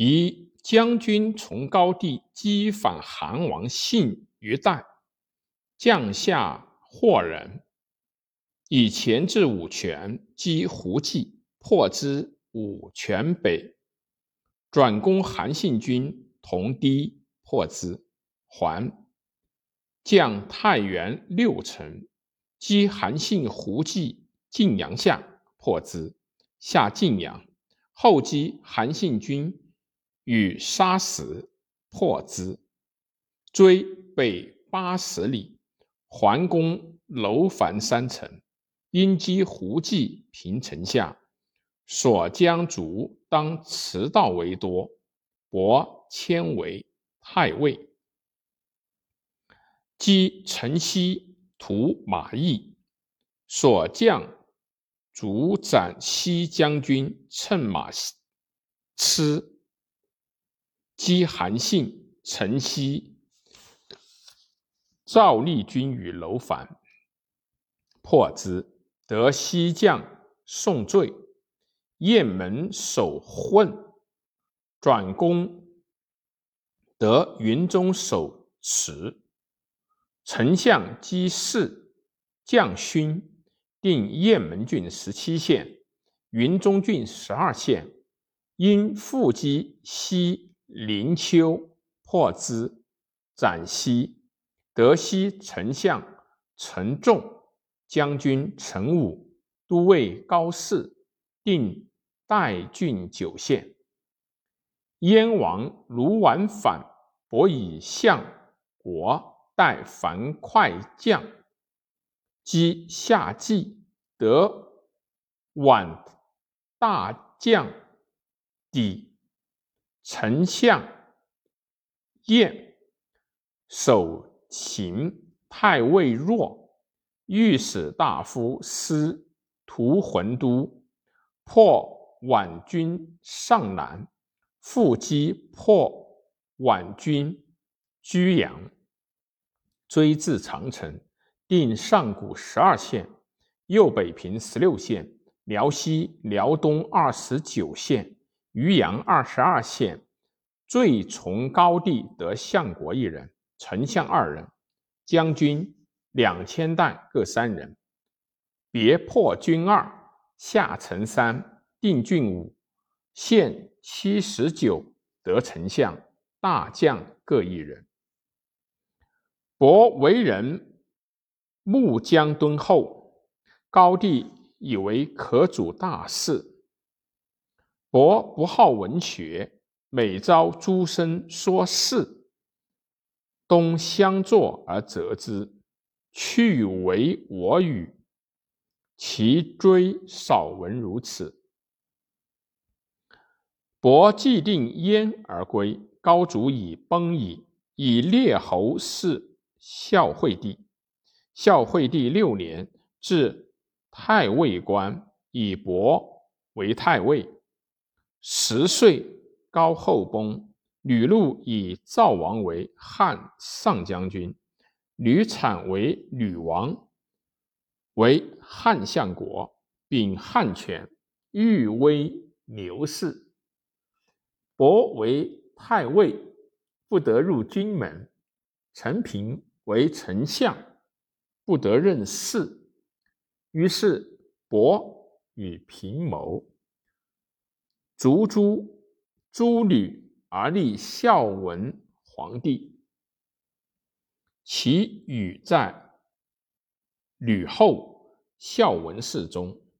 以将军从高地击反韩王信于代，将下获人，以前至武泉击胡骑，破之武泉北，转攻韩信军同堤，破之，还。将太原六城，击韩信胡骑晋阳下，破之，下晋阳。后击韩信军，与杀死，破之，追北八十里，桓公楼烦三城，因击胡骑平城下，所将卒当驰道为多，伯迁为太尉。击陈豨屠马邑，所将卒斩西将军乘马吃。击韩信、陈豨、赵立军于楼烦，破之，得西将宋罪，雁门守混，转攻，得云中守迟。丞相击士将勋，定雁门郡十七县，云中郡十二县。因复击西临丘，破之，斩西。得西丞相陈仲、将军陈武、都尉高适，定代郡九县。燕王卢绾反，伯以相国。代樊哙将，击夏季，得宛大将抵丞相晏守秦太尉若，御史大夫司徒浑都，破宛军上南，复击破宛军居阳。追至长城，定上谷十二县，右北平十六县，辽西、辽东二十九县，渔阳二十二县。最从高地得相国一人，丞相二人，将军两千担各三人。别破军二，下城三，定郡五，县七十九，得丞相、大将各一人。伯为人木将敦厚，高帝以为可主大事。伯不好文学，每遭诸生说事，东相作而责之，去为我语。其追少闻如此。伯既定燕而归，高祖以崩矣，以列侯事。孝惠帝，孝惠帝六年，至太尉官，以伯为太尉。十岁，高后崩，吕禄以赵王为汉上将军，吕产为吕王，为汉相国，秉汉权，欲威刘氏。伯为太尉，不得入军门。陈平。为丞相，不得任事，于是伯与平谋，逐诸诸吕而立孝文皇帝。其语在吕后孝文氏中。